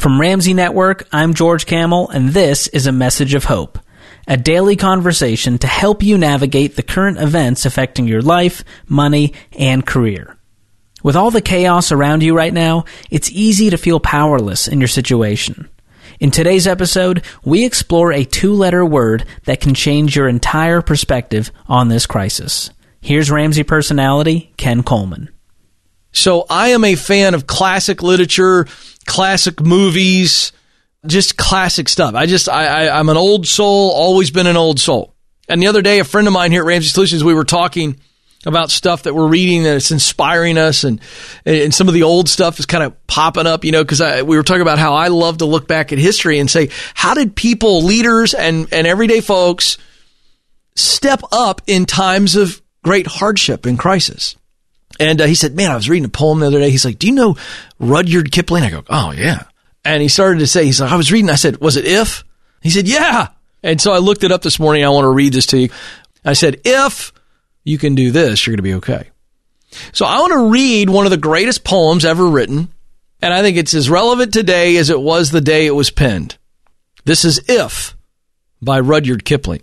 From Ramsey Network, I'm George Kamel, and this is a message of hope. A daily conversation to help you navigate the current events affecting your life, money, and career. With all the chaos around you right now, it's easy to feel powerless in your situation. In today's episode, we explore a two letter word that can change your entire perspective on this crisis. Here's Ramsey personality, Ken Coleman. So I am a fan of classic literature, classic movies, just classic stuff. I just, I, I, I'm an old soul, always been an old soul. And the other day, a friend of mine here at Ramsey Solutions, we were talking about stuff that we're reading that's inspiring us and and some of the old stuff is kind of popping up you know because we were talking about how I love to look back at history and say how did people leaders and and everyday folks step up in times of great hardship and crisis and uh, he said man I was reading a poem the other day. He's like do you know Rudyard Kipling? I go oh yeah. And he started to say he's like I was reading I said was it if? He said yeah. And so I looked it up this morning. I want to read this to you. I said if you can do this, you're going to be okay. So I want to read one of the greatest poems ever written, and I think it's as relevant today as it was the day it was penned. This is If by Rudyard Kipling.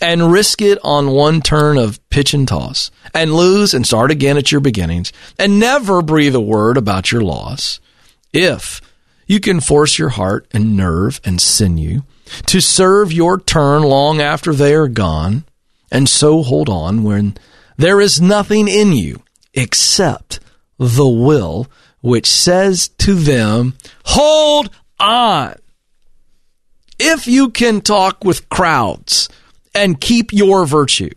and risk it on one turn of pitch and toss, and lose and start again at your beginnings, and never breathe a word about your loss, if you can force your heart and nerve and sinew to serve your turn long after they are gone, and so hold on when there is nothing in you except the will which says to them, hold on. If you can talk with crowds and keep your virtue,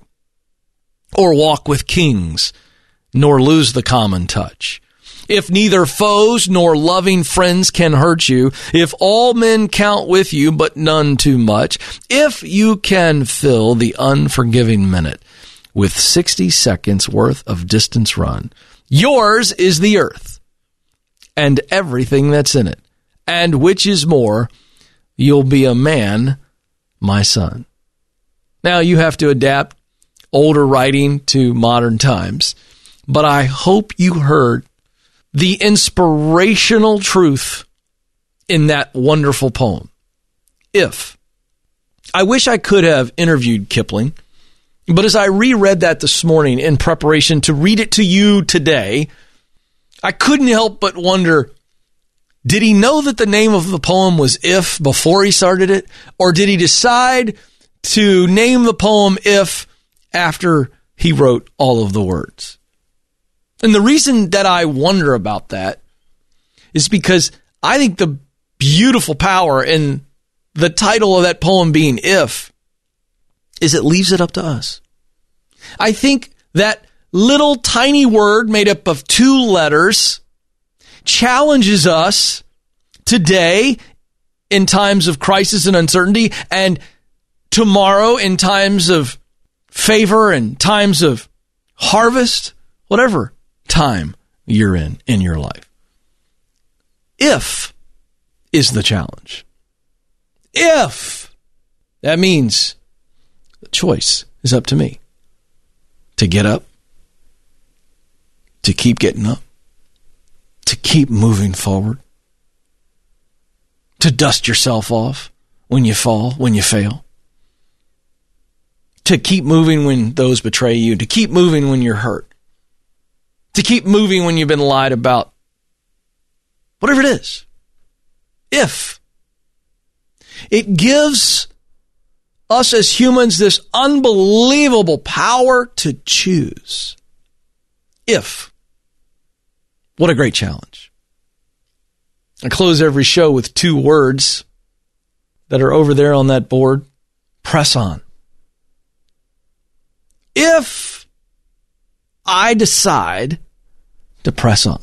or walk with kings, nor lose the common touch, if neither foes nor loving friends can hurt you, if all men count with you, but none too much, if you can fill the unforgiving minute with 60 seconds worth of distance run, yours is the earth and everything that's in it. And which is more, you'll be a man, my son. Now you have to adapt older writing to modern times, but I hope you heard the inspirational truth in that wonderful poem. If. I wish I could have interviewed Kipling, but as I reread that this morning in preparation to read it to you today, I couldn't help but wonder did he know that the name of the poem was If before he started it? Or did he decide to name the poem If after he wrote all of the words? And the reason that I wonder about that is because I think the beautiful power in the title of that poem being if is it leaves it up to us. I think that little tiny word made up of two letters challenges us today in times of crisis and uncertainty and tomorrow in times of favor and times of harvest, whatever time you're in in your life. If is the challenge. If that means the choice is up to me to get up, to keep getting up, to keep moving forward, to dust yourself off when you fall, when you fail, to keep moving when those betray you, to keep moving when you're hurt, to keep moving when you've been lied about. Whatever it is. If It gives us as humans this unbelievable power to choose. If. What a great challenge. I close every show with two words that are over there on that board. Press on. If I decide to press on,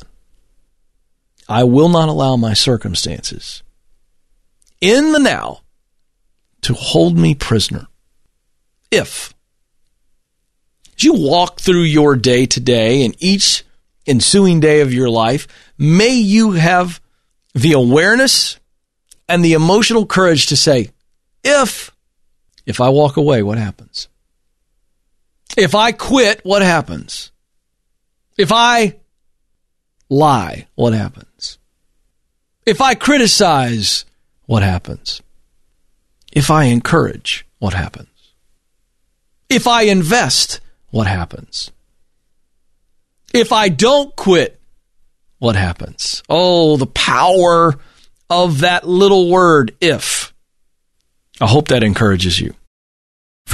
I will not allow my circumstances in the now to hold me prisoner. If as you walk through your day today and each ensuing day of your life, may you have the awareness and the emotional courage to say, if, if I walk away, what happens? If I quit, what happens? If I lie, what happens? If I criticize, what happens? If I encourage, what happens? If I invest, what happens? If I don't quit, what happens? Oh, the power of that little word, if. I hope that encourages you.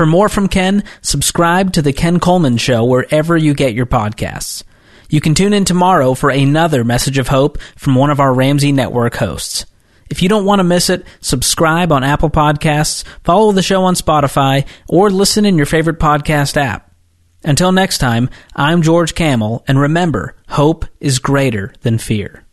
For more from Ken, subscribe to The Ken Coleman Show wherever you get your podcasts. You can tune in tomorrow for another message of hope from one of our Ramsey Network hosts. If you don't want to miss it, subscribe on Apple Podcasts, follow the show on Spotify, or listen in your favorite podcast app. Until next time, I'm George Kamel, and remember, hope is greater than fear.